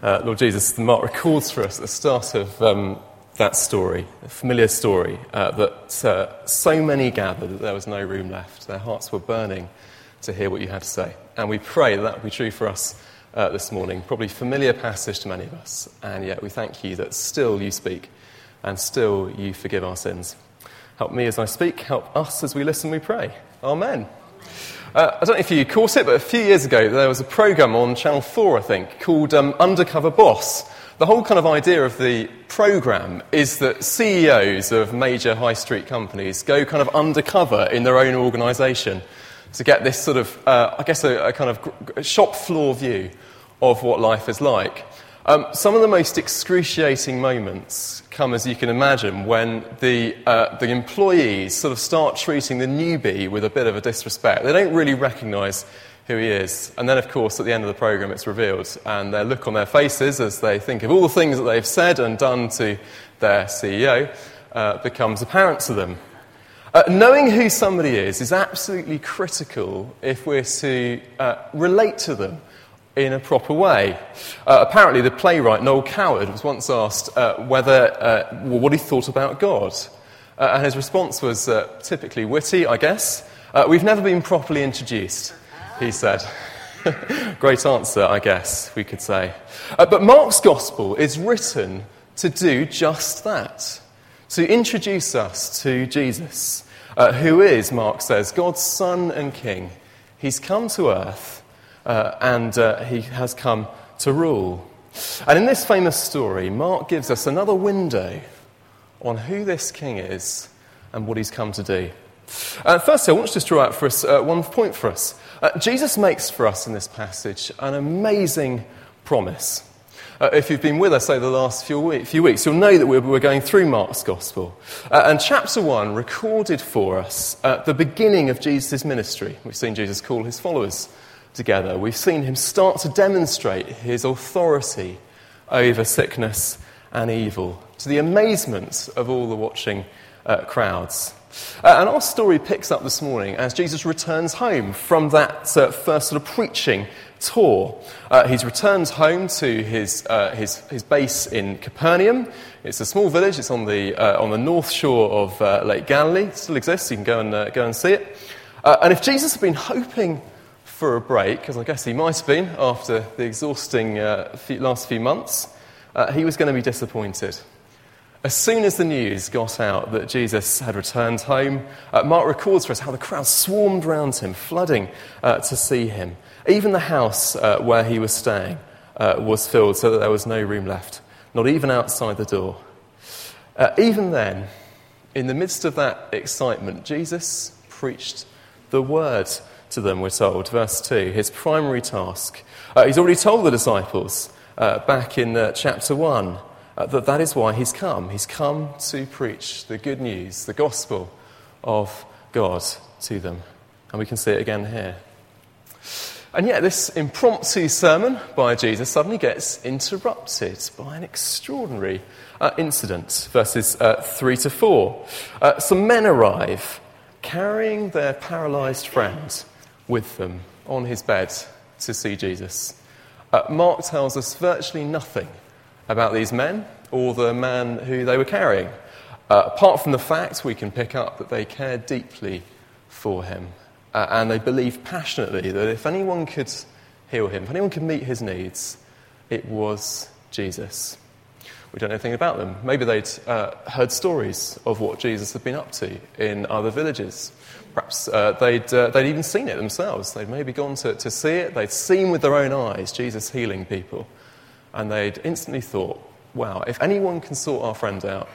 Uh, Lord Jesus, the Mark records for us at the start of um, that story, a familiar story, uh, that uh, so many gathered that there was no room left. Their hearts were burning to hear what you had to say. And we pray that that will be true for us uh, this morning. Probably familiar passage to many of us, and yet we thank you that still you speak and still you forgive our sins. Help me as I speak, help us as we listen, we pray. Amen. Uh, I don't know if you caught it, but a few years ago there was a programme on Channel 4, I think, called um, Undercover Boss. The whole kind of idea of the programme is that CEOs of major high street companies go kind of undercover in their own organisation to get this sort of, uh, I guess, a, a kind of shop floor view of what life is like. Um, some of the most excruciating moments come, as you can imagine, when the, uh, the employees sort of start treating the newbie with a bit of a disrespect. They don't really recognise who he is. And then, of course, at the end of the programme, it's revealed, and their look on their faces as they think of all the things that they've said and done to their CEO uh, becomes apparent to them. Uh, knowing who somebody is is absolutely critical if we're to uh, relate to them in a proper way. Uh, apparently, the playwright Noel Coward was once asked uh, whether, uh, well, what he thought about God. Uh, and his response was uh, typically witty, I guess. Uh, we've never been properly introduced, he said. Great answer, I guess, we could say. but Mark's gospel is written to do just that to introduce us to Jesus, who is, Mark says, God's Son and King. He's come to earth uh, and uh, he has come to rule. And in this famous story, Mark gives us another window on who this king is and what he's come to do. Uh, firstly, I want to just draw out for us uh, one point for us. Uh, Jesus makes for us in this passage an amazing promise. Uh, if you've been with us over the last few, week, few weeks, you'll know that we're, we're, going through Mark's Gospel. Uh, and chapter 1 recorded for us uh, the beginning of Jesus' ministry. We've seen Jesus call his followers together, we've seen him start to demonstrate his authority over sickness and evil to the amazement of all the watching uh, crowds. Uh, and our story picks up this morning as Jesus returns home from that uh, first sort of preaching tour. Uh, he's returned home to his, uh, his, his base in Capernaum. It's a small village, it's on the, uh, on the north shore of Lake Galilee. It still exists, you can go and, go and see it. and if Jesus had been hoping for a break, as I guess he might have been after the exhausting uh, last few months, uh, he was going to be disappointed. As soon as the news got out that Jesus had returned home, uh, Mark records for us how the crowd swarmed round him, flooding uh, to see him. Even the house uh, where he was staying uh, was filled so that there was no room left, not even outside the door. even then, in the midst of that excitement, Jesus preached the word to them, we're told. Verse 2, his primary task. Uh, he's already told the disciples uh, back in uh, chapter 1 uh, that that is why he's come. He's come to preach the good news, the gospel of God to them. And we can see it again here. And yet, this impromptu sermon by Jesus suddenly gets interrupted by an extraordinary uh, incident. Verses uh, 3 to 4. Uh, some men arrive carrying their paralyzed friend with them on his bed to see Jesus. Uh, Mark tells us virtually nothing about these men or the man who they were carrying, uh, apart from the fact we can pick up that they cared deeply for him uh, and they believed passionately that if anyone could heal him, if anyone could meet his needs, it was Jesus. We don't know anything about them. Maybe they'd uh, heard stories of what Jesus had been up to in other villages. Perhaps uh, they'd, uh, they'd even seen it themselves. They'd maybe gone to, to see it. They'd seen with their own eyes Jesus healing people. And they'd instantly thought, wow, if anyone can sort our friend out,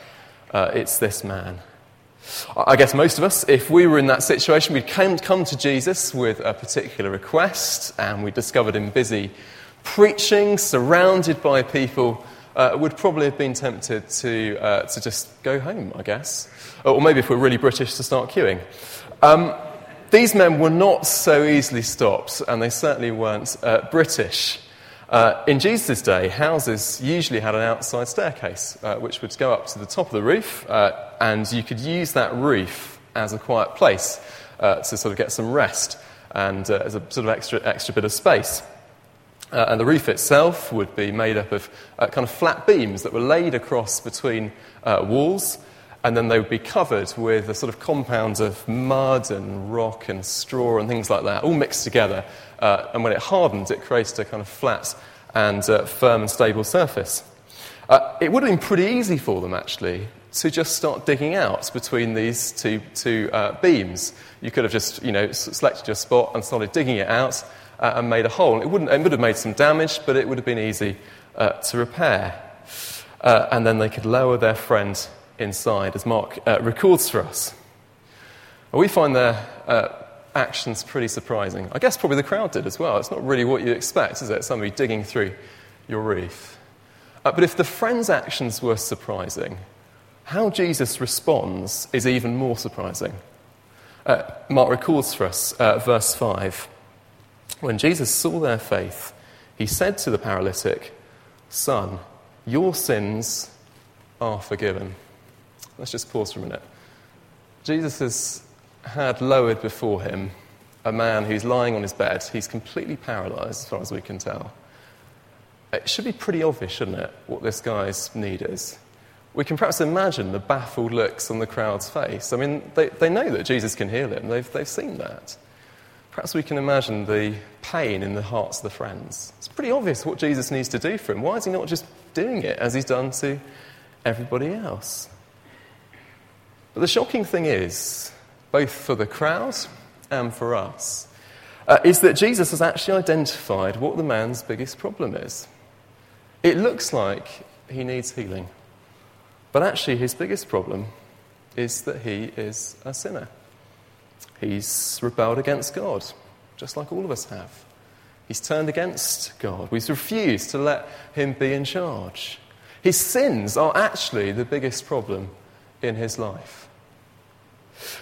uh, it's this man. I guess most of us, if we were in that situation, we'd come, come to Jesus with a particular request and we discovered him busy preaching, surrounded by people uh, would probably have been tempted to, uh, to just go home, I guess. Or maybe if we're really British, to start queuing. Um, these men were not so easily stopped, and they certainly weren't uh, British. Uh, in Jesus' day, houses usually had an outside staircase, uh, which would go up to the top of the roof, uh, and you could use that roof as a quiet place to sort of get some rest and as a sort of extra, extra bit of space. Uh, and the roof itself would be made up of uh, kind of flat beams that were laid across between uh, walls, and then they would be covered with a sort of compound of mud and rock and straw and things like that, all mixed together. Uh, and when it hardened, it created a kind of flat and uh, firm and stable surface. Uh, it would have been pretty easy for them, actually, to just start digging out between these two, two beams. You could have just, you know, selected your spot and started digging it out uh, and made a hole. It, wouldn't, it would have made some damage, but it would have been easy uh, to repair. Uh, and then they could lower their friend inside, as Mark uh, records for us. We find their uh, actions pretty surprising. I guess probably the crowd did as well. It's not really what you expect, is it? Somebody digging through your roof. Uh, but if the friend's actions were surprising, how Jesus responds is even more surprising. Uh, Mark records for us, uh, verse 5. When Jesus saw their faith, he said to the paralytic, Son, your sins are forgiven. Let's just pause for a minute. Jesus has had lowered before him a man who's lying on his bed. He's completely paralyzed, as far as we can tell. It should be pretty obvious, shouldn't it, what this guy's need is? We can perhaps imagine the baffled looks on the crowd's face. I mean, they, they know that Jesus can heal him, they've, they've seen that. Perhaps we can imagine the pain in the hearts of the friends. It's pretty obvious what Jesus needs to do for him. Why is he not just doing it as he's done to everybody else? But the shocking thing is, both for the crowd and for us, uh, is that Jesus has actually identified what the man's biggest problem is. It looks like he needs healing, but actually, his biggest problem is that he is a sinner. He's rebelled against God, just like all of us have. He's turned against God. We've refused to let Him be in charge. His sins are actually the biggest problem in his life.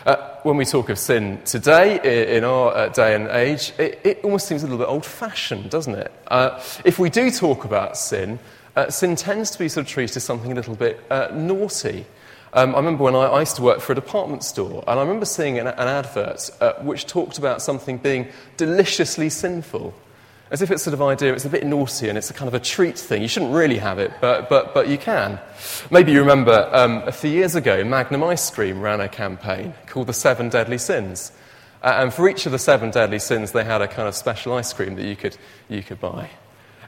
Uh, when we talk of sin today, in our uh, day and age, it, it, almost seems a little bit old fashioned, doesn't it? Uh, if we do talk about sin, uh, sin tends to be sort of treated as something a little bit uh, naughty. Um, I remember when I, I, used to work for a department store, and I remember seeing an, an advert uh, which talked about something being deliciously sinful. As if it's sort of an idea, it's a bit naughty and it's a kind of a treat thing. You shouldn't really have it, but, but, but you can. Maybe you remember um, a few years ago, Magnum Ice Cream ran a campaign called the Seven Deadly Sins. Uh, and for each of the seven deadly sins, they had a kind of special ice cream that you could, you could buy.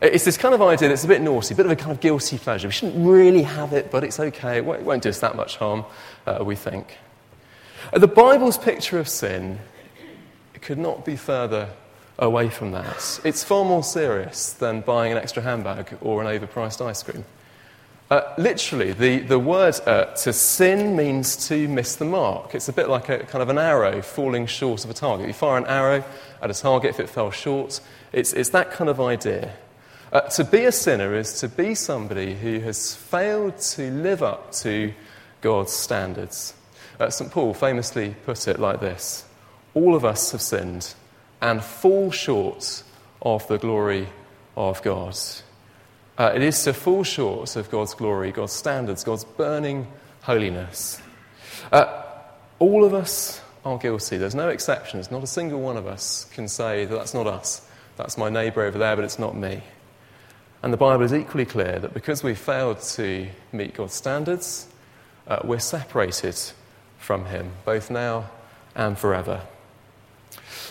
It's this kind of idea that's a bit naughty, a bit of a kind of guilty pleasure. We shouldn't really have it, but it's okay. It won't, do us that much harm, uh, we think. Uh, the Bible's picture of sin could not be further away from that. It's far more serious than buying an extra handbag or an overpriced ice cream. Uh, literally, the, the word uh, to sin means to miss the mark. It's a bit like a kind of an arrow falling short of a target. You fire an arrow at a target if it fell short. It's, it's that kind of idea. Uh, to be a sinner is to be somebody who has failed to live up to God's standards. Uh, St. Paul famously put it like this All of us have sinned and fall short of the glory of God. Uh, it is to fall short of God's glory, God's standards, God's burning holiness. Uh, all of us are guilty. There's no exceptions. Not a single one of us can say that that's not us. That's my neighbour over there, but it's not me. And the Bible is equally clear that because we've failed to meet God's standards, uh, we're separated from Him, both now and forever.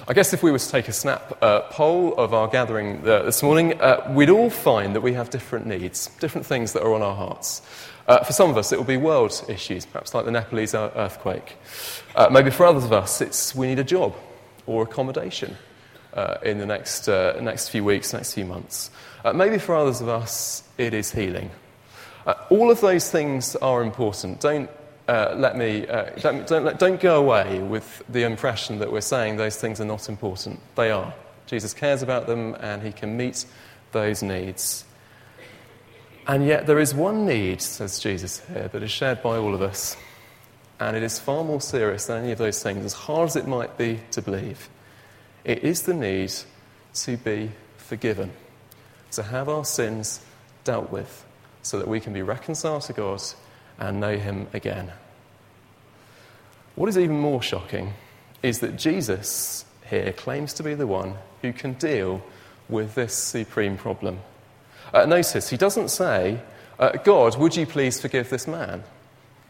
I guess if we were to take a snap uh, poll of our gathering uh, this morning, uh, we'd all find that we have different needs, different things that are on our hearts. Uh, for some of us, it will be world issues, perhaps like the Nepalese earthquake. Uh, maybe for others of us, it's we need a job or accommodation uh, in the next, next few weeks, next few months. Uh, maybe for others of us, it is healing. Uh, all of those things are important. Don't uh, let me, uh, don't, don't, let, don't go away with the impression that we're saying those things are not important. They are. Jesus cares about them and he can meet those needs. And yet, there is one need, says Jesus here, that is shared by all of us. And it is far more serious than any of those things, as hard as it might be to believe. It is the need to be forgiven to have our sins dealt with so that we can be reconciled to God and know Him again. What is even more shocking is that Jesus here claims to be the one who can deal with this supreme problem. Uh, notice, he doesn't say, uh, God, would you please forgive this man?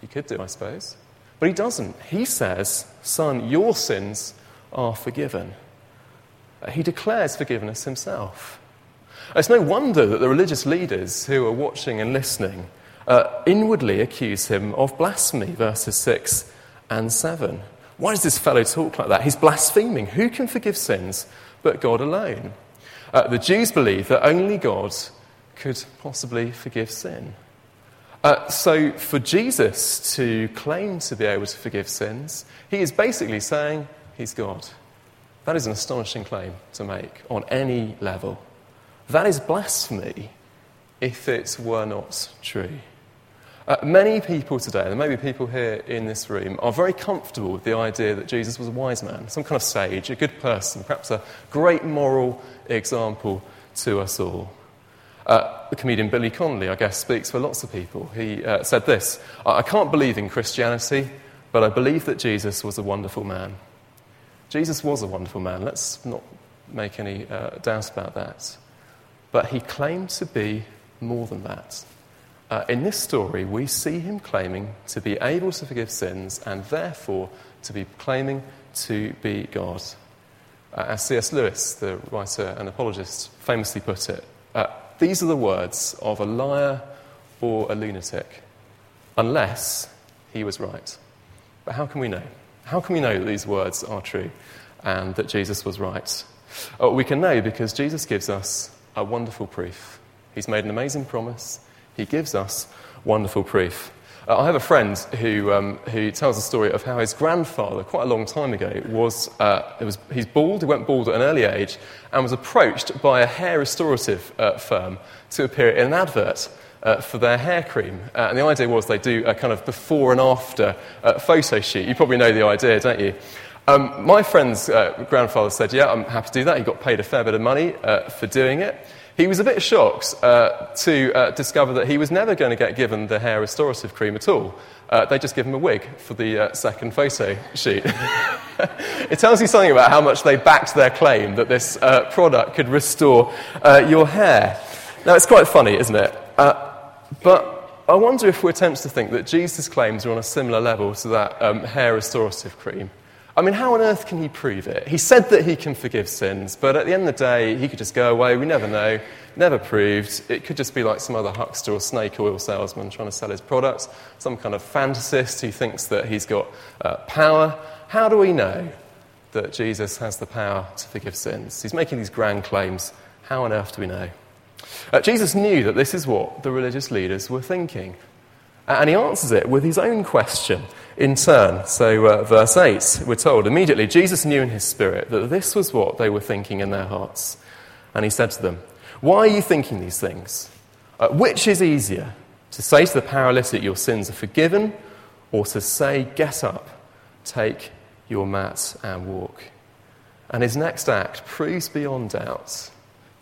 He could do, I suppose. But he doesn't. He says, Son, your sins are forgiven. He declares forgiveness himself. It's no wonder that the religious leaders who are watching and listening uh, inwardly accuse him of blasphemy, verses 6 and 7. Why does this fellow talk like that? He's blaspheming. Who can forgive sins but God alone? Uh, the Jews believe that only God could possibly forgive sin. Uh, so, for Jesus to claim to be able to forgive sins, he is basically saying he's God. That is an astonishing claim to make on any level. That is blasphemy if it were not true. Uh, many people today, there may be people here in this room, are very comfortable with the idea that Jesus was a wise man, some kind of sage, a good person, perhaps a great moral example to us all. Uh, the comedian Billy Connolly, I guess, speaks for lots of people. He uh, said this I can't believe in Christianity, but I believe that Jesus was a wonderful man. Jesus was a wonderful man. Let's not make any uh, doubt about that. But he claimed to be more than that. Uh, in this story, we see him claiming to be able to forgive sins and therefore to be claiming to be God. Uh, as C.S. Lewis, the writer and apologist, famously put it, uh, these are the words of a liar or a lunatic, unless he was right. But how can we know? How can we know that these words are true and that Jesus was right? Uh, we can know because Jesus gives us a wonderful proof. He's made an amazing promise he gives us wonderful proof. Uh, I have a friend who, um, who tells a story of how his grandfather, quite a long time ago, was, uh, was he's bald, he went bald at an early age, and was approached by a hair restorative uh, firm to appear in an advert uh, for their hair cream. Uh, and the idea was they do a kind of before and after uh, photo shoot. You probably know the idea, don't you? Um, my friend's grandfather said, Yeah, I'm happy to do that. He got paid a fair bit of money for doing it. He was a bit shocked uh, to uh, discover that he was never going to get given the hair restorative cream at all. Uh, they just give him a wig for the uh, second photo shoot. it tells you something about how much they backed their claim that this uh, product could restore uh, your hair. Now, it's quite funny, isn't it? But I wonder if we're tempted to think that Jesus' claims are on a similar level to that um, hair restorative cream. I mean, how on earth can he prove it? He said that he can forgive sins, but at the end of the day, he could just go away. We never know. Never proved. It could just be like some other huckster or snake oil salesman trying to sell his products, some kind of fantasist who thinks that he's got uh, power. How do we know that Jesus has the power to forgive sins? He's making these grand claims. How on earth do we know? Uh, Jesus knew that this is what the religious leaders were thinking. And he answers it with his own question in turn. So, uh, verse 8, we're told immediately Jesus knew in his spirit that this was what they were thinking in their hearts. And he said to them, Why are you thinking these things? Uh, which is easier, to say to the paralytic, Your sins are forgiven, or to say, Get up, take your mat, and walk? And his next act proves beyond doubt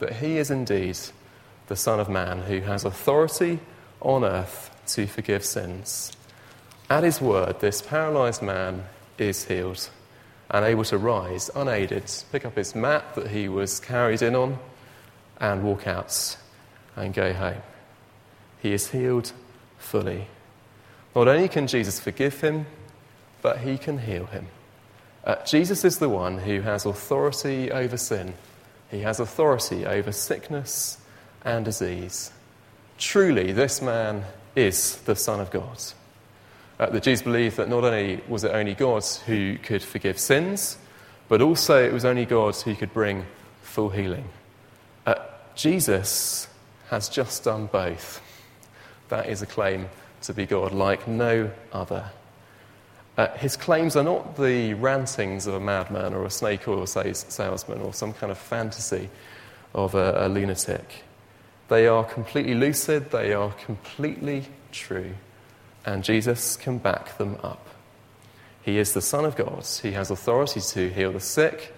that he is indeed the Son of Man who has authority on earth to forgive sins. At his word, this paralyzed man is healed and able to rise unaided, pick up his mat that he was carried in on, and walk out and go home. He is healed fully. Not only can Jesus forgive him, but he can heal him. Uh, Jesus is the one who has authority over sin, he has authority over sickness and disease. Truly, this man is the Son of God. Uh, the Jews believed that not only was it only God who could forgive sins, but also it was only God who could bring full healing. Uh, Jesus has just done both. That is a claim to be God like no other. Uh, his claims are not the rantings of a madman or a snake oil salesman or some kind of fantasy of a, a lunatic. They are completely lucid, they are completely true, and Jesus can back them up. He is the Son of God. He has authority to heal the sick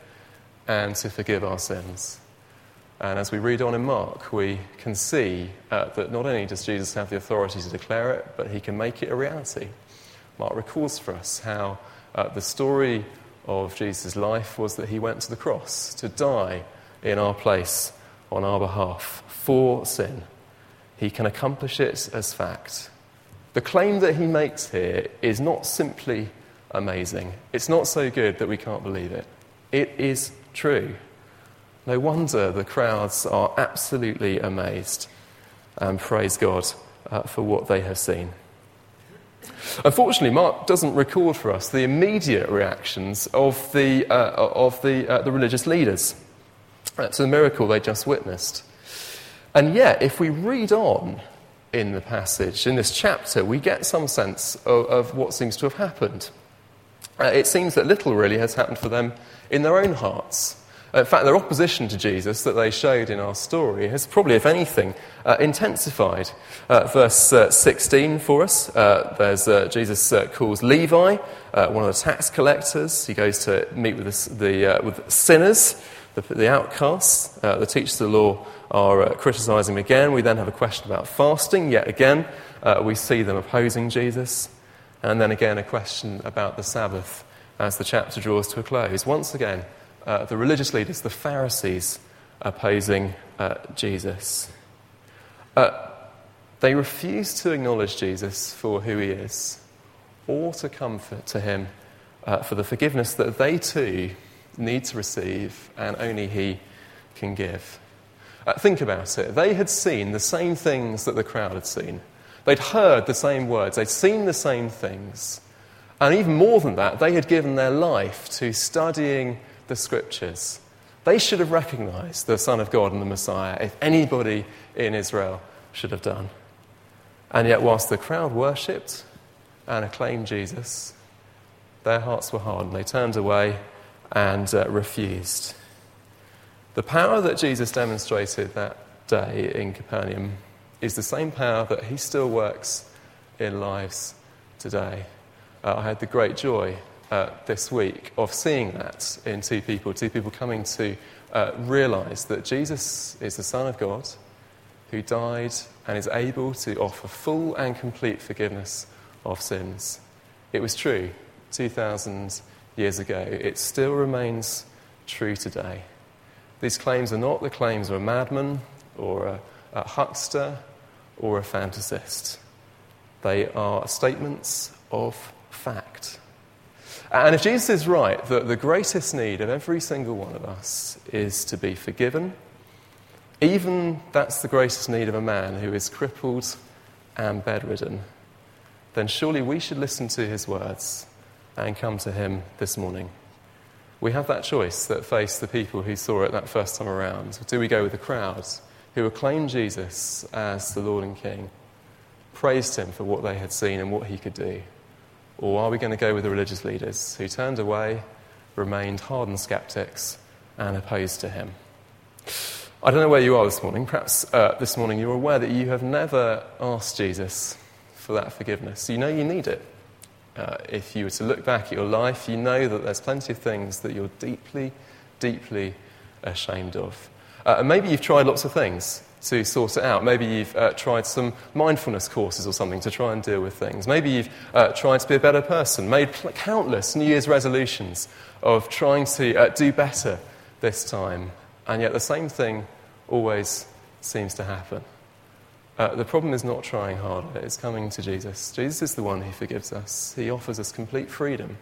and to forgive our sins. And as we read on in Mark, we can see uh, that not only does Jesus have the authority to declare it, but he can make it a reality. Mark recalls for us how uh, the story of Jesus' life was that he went to the cross to die in our place on our behalf for sin, he can accomplish it as fact. The claim that he makes here is not simply amazing. It's not so good that we can't believe it. It is true. No wonder the crowds are absolutely amazed and praise God uh, for what they have seen. Unfortunately, Mark doesn't record for us the immediate reactions of the, uh, of the, uh, the religious leaders to the miracle they just witnessed. And yet, if we read on in the passage, in this chapter, we get some sense of, of what seems to have happened. Uh, it seems that little really has happened for them in their own hearts. In fact, their opposition to Jesus that they showed in our story has probably, if anything, uh, intensified. Uh, verse uh, 16 for us, uh, there's, uh, Jesus uh, calls Levi, one of the tax collectors. He goes to meet with the, the with sinners, the, the outcasts. the teachers of the law are criticizing him again. We then have a question about fasting. Yet again, we see them opposing Jesus. And then again, a question about the Sabbath as the chapter draws to a close. Once again, uh, the religious leaders, the Pharisees, opposing uh, Jesus. Uh, they refuse to acknowledge Jesus for who he is or to comfort to him uh, for the forgiveness that they too need to receive and only he can give. Uh, think about it. They had seen the same things that the crowd had seen. They'd heard the same words. They'd seen the same things. And even more than that, they had given their life to studying the scriptures. They should have recognized the Son of God and the Messiah if anybody in Israel should have done. And yet, whilst the crowd worshipped and acclaimed Jesus, their hearts were hardened. They turned away and uh, refused. The power that Jesus demonstrated that day in Capernaum is the same power that he still works in lives today. Uh, I had the great joy uh, this week of seeing that in two people, two people coming to uh, realize that Jesus is the Son of God who died and is able to offer full and complete forgiveness of sins. It was true 2,000 years ago. It still remains true today. These claims are not the claims of a madman or a, a huckster or a fantasist. They are statements of fact. And if Jesus is right that the greatest need of every single one of us is to be forgiven, even that's the greatest need of a man who is crippled and bedridden, then surely we should listen to his words and come to him this morning. We have that choice that faced the people who saw it that first time around. Do we go with the crowds who acclaimed Jesus as the Lord and King, praised him for what they had seen and what he could do? Or are we going to go with the religious leaders who turned away, remained hardened skeptics, and opposed to him? I don't know where you are this morning. Perhaps uh, this morning you're aware that you have never asked Jesus for that forgiveness. You know you need it. Uh, if you were to look back at your life, you know that there's plenty of things that you're deeply, deeply ashamed of. Uh, and maybe you've tried lots of things to sort it out. Maybe you've uh, tried some mindfulness courses or something to try and deal with things. Maybe you've uh, tried to be a better person, made pl- countless New Year's resolutions of trying to uh, do better this time, and yet the same thing always seems to happen. Uh, the problem is not trying harder, it's coming to Jesus. Jesus is the one who forgives us, He offers us complete freedom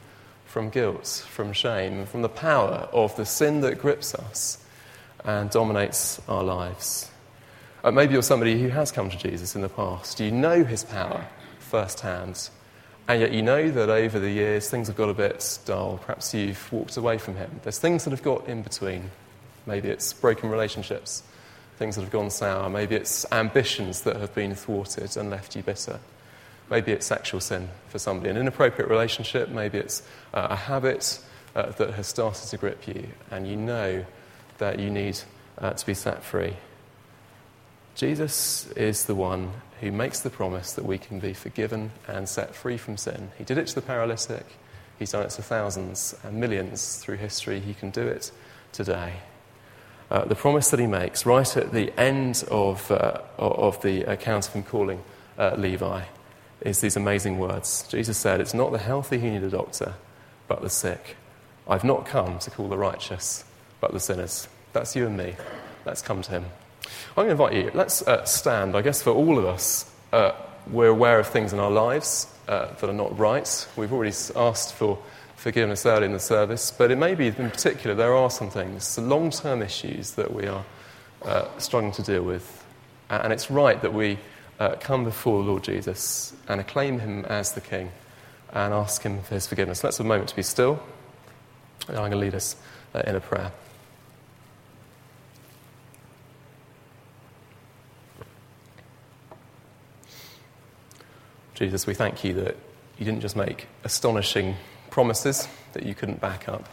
from guilt, from shame, from the power of the sin that grips us and dominates our lives. Uh, maybe you're somebody who has come to Jesus in the past. You know his power firsthand, and yet you know that over the years things have got a bit dull. Perhaps you've walked away from him. There's things that have got in between. Maybe it's broken relationships, things that have gone sour. Maybe it's ambitions that have been thwarted and left you bitter. Maybe it's sexual sin for somebody, an inappropriate relationship. Maybe it's uh, a habit uh, that has started to grip you, and you know that you need uh, to be set free. Jesus is the one who makes the promise that we can be forgiven and set free from sin. He did it to the paralytic, he's done it to thousands and millions through history. He can do it today. Uh, the promise that he makes right at the end of, uh, of the account of him calling uh, Levi is these amazing words. Jesus said, It's not the healthy who need a doctor, but the sick. I've not come to call the righteous, but the sinners. That's you and me. Let's come to Him. I'm going to invite you, let's uh, stand. I guess for all of us, uh, we're aware of things in our lives uh, that are not right. We've already asked for forgiveness early in the service, but it may be in particular there are some things, some long term issues that we are uh, struggling to deal with. And it's right that we uh, come before Lord Jesus and acclaim him as the King and ask him for his forgiveness. Let's have a moment to be still, and I'm going to lead us uh, in a prayer. Jesus, we thank you that you didn't just make astonishing promises that you couldn't back up,